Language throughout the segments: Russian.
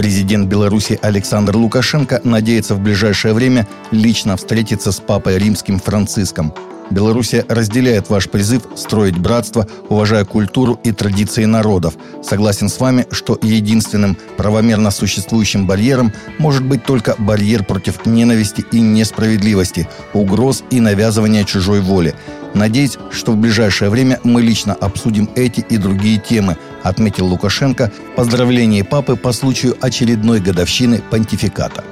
Президент Беларуси Александр Лукашенко надеется в ближайшее время лично встретиться с папой римским Франциском. Белоруссия разделяет ваш призыв строить братство, уважая культуру и традиции народов. Согласен с вами, что единственным правомерно существующим барьером может быть только барьер против ненависти и несправедливости, угроз и навязывания чужой воли. Надеюсь, что в ближайшее время мы лично обсудим эти и другие темы, отметил Лукашенко в поздравлении папы по случаю очередной годовщины понтификата.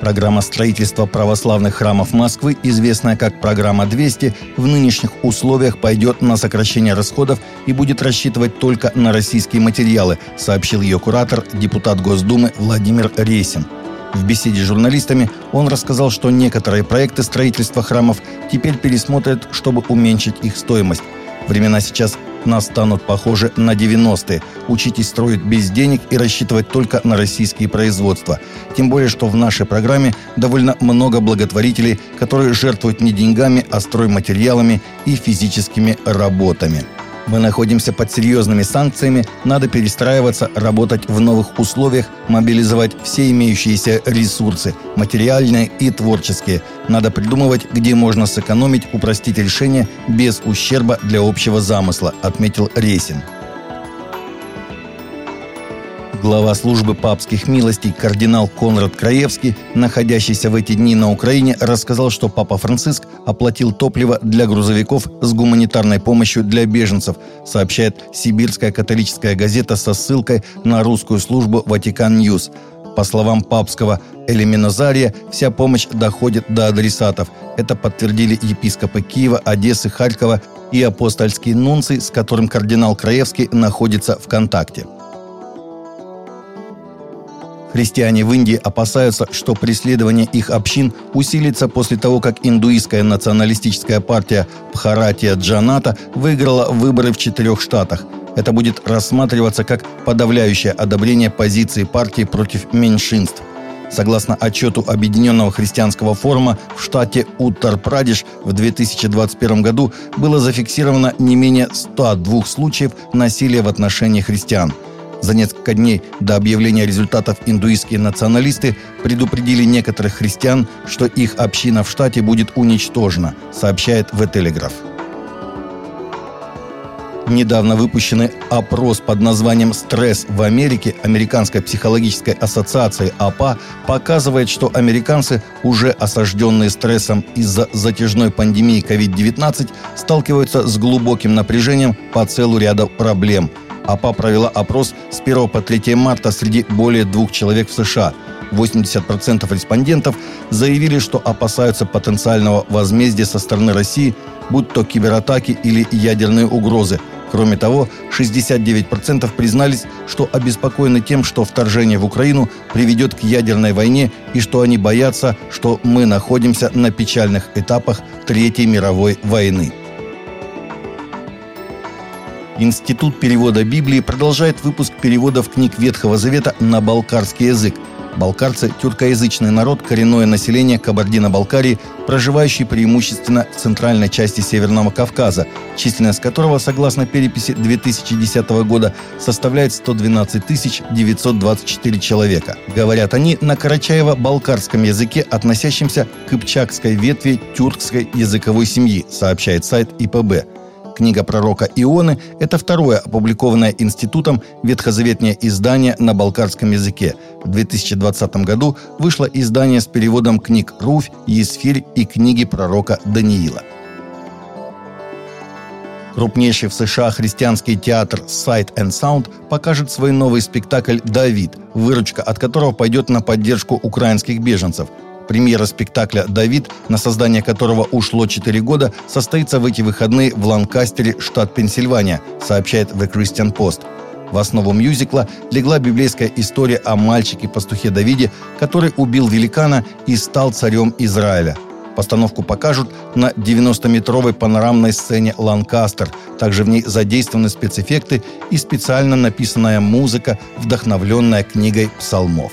Программа строительства православных храмов Москвы, известная как программа 200, в нынешних условиях пойдет на сокращение расходов и будет рассчитывать только на российские материалы, сообщил ее куратор, депутат Госдумы Владимир Рейсин – в беседе с журналистами он рассказал, что некоторые проекты строительства храмов теперь пересмотрят, чтобы уменьшить их стоимость. Времена сейчас нас станут похожи на 90-е. Учитесь строить без денег и рассчитывать только на российские производства. Тем более, что в нашей программе довольно много благотворителей, которые жертвуют не деньгами, а стройматериалами и физическими работами. Мы находимся под серьезными санкциями, надо перестраиваться, работать в новых условиях, мобилизовать все имеющиеся ресурсы, материальные и творческие. Надо придумывать, где можно сэкономить, упростить решение без ущерба для общего замысла, отметил Рейсин. Глава службы папских милостей кардинал Конрад Краевский, находящийся в эти дни на Украине, рассказал, что Папа Франциск оплатил топливо для грузовиков с гуманитарной помощью для беженцев, сообщает сибирская католическая газета со ссылкой на русскую службу «Vatican News». По словам папского Элиминозария, вся помощь доходит до адресатов. Это подтвердили епископы Киева, Одессы, Харькова и апостольский нунций, с которым кардинал Краевский находится в контакте. Христиане в Индии опасаются, что преследование их общин усилится после того, как индуистская националистическая партия Бхаратия Джаната выиграла выборы в четырех штатах. Это будет рассматриваться как подавляющее одобрение позиции партии против меньшинств. Согласно отчету Объединенного христианского форума, в штате Уттар-Прадеш в 2021 году было зафиксировано не менее 102 случаев насилия в отношении христиан – за несколько дней до объявления результатов индуистские националисты предупредили некоторых христиан, что их община в штате будет уничтожена, сообщает The Telegraph. Недавно выпущенный опрос под названием «Стресс в Америке» Американской психологической ассоциации АПА показывает, что американцы, уже осажденные стрессом из-за затяжной пандемии COVID-19, сталкиваются с глубоким напряжением по целу ряда проблем – АПА провела опрос с 1 по 3 марта среди более двух человек в США. 80% респондентов заявили, что опасаются потенциального возмездия со стороны России, будь то кибератаки или ядерные угрозы. Кроме того, 69% признались, что обеспокоены тем, что вторжение в Украину приведет к ядерной войне и что они боятся, что мы находимся на печальных этапах Третьей мировой войны. Институт перевода Библии продолжает выпуск переводов книг Ветхого Завета на балкарский язык. Балкарцы – тюркоязычный народ, коренное население Кабардино-Балкарии, проживающий преимущественно в центральной части Северного Кавказа, численность которого, согласно переписи 2010 года, составляет 112 924 человека. Говорят они на карачаево-балкарском языке, относящемся к кыпчакской ветви тюркской языковой семьи, сообщает сайт ИПБ. Книга пророка Ионы – это второе опубликованное институтом ветхозаветное издание на балкарском языке. В 2020 году вышло издание с переводом книг Руфь, Есфирь и книги пророка Даниила. Крупнейший в США христианский театр Sight and Sound покажет свой новый спектакль «Давид», выручка от которого пойдет на поддержку украинских беженцев – Премьера спектакля «Давид», на создание которого ушло 4 года, состоится в эти выходные в Ланкастере, штат Пенсильвания, сообщает The Christian Post. В основу мюзикла легла библейская история о мальчике-пастухе Давиде, который убил великана и стал царем Израиля – Постановку покажут на 90-метровой панорамной сцене «Ланкастер». Также в ней задействованы спецэффекты и специально написанная музыка, вдохновленная книгой псалмов.